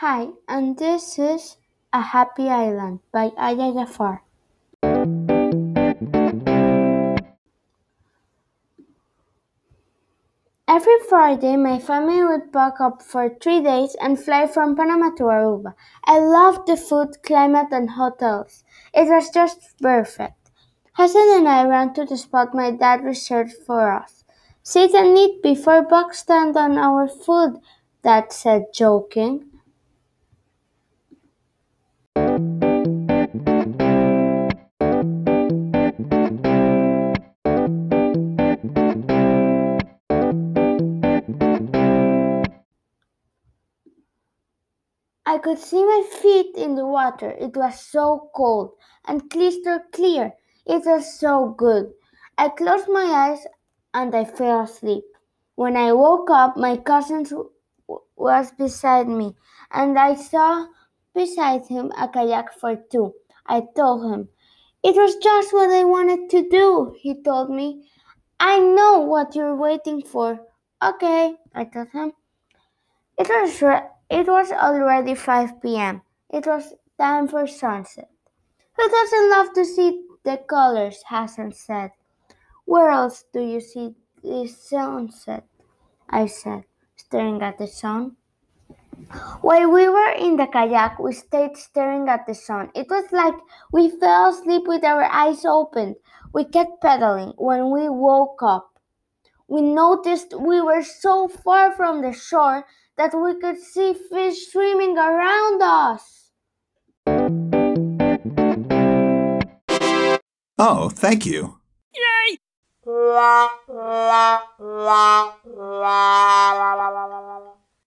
Hi, and this is A Happy Island by Aya Jafar. Every Friday, my family would pack up for three days and fly from Panama to Aruba. I loved the food, climate, and hotels. It was just perfect. Hassan and I ran to the spot my dad reserved for us. Sit and eat before bugs stand on our food, Dad said, joking. I could see my feet in the water. It was so cold and crystal clear. It was so good. I closed my eyes and I fell asleep. When I woke up, my cousin w- was beside me, and I saw beside him a kayak for two. I told him, It was just what I wanted to do, he told me. I know what you're waiting for. Okay, I told him. It was re- it was already 5 p.m. It was time for sunset. Who doesn't love to see the colors? Hassan said. Where else do you see the sunset? I said, staring at the sun. While we were in the kayak, we stayed staring at the sun. It was like we fell asleep with our eyes open. We kept pedaling. When we woke up, we noticed we were so far from the shore that we could see fish swimming around us. Oh, thank you. Yay! La, la, la,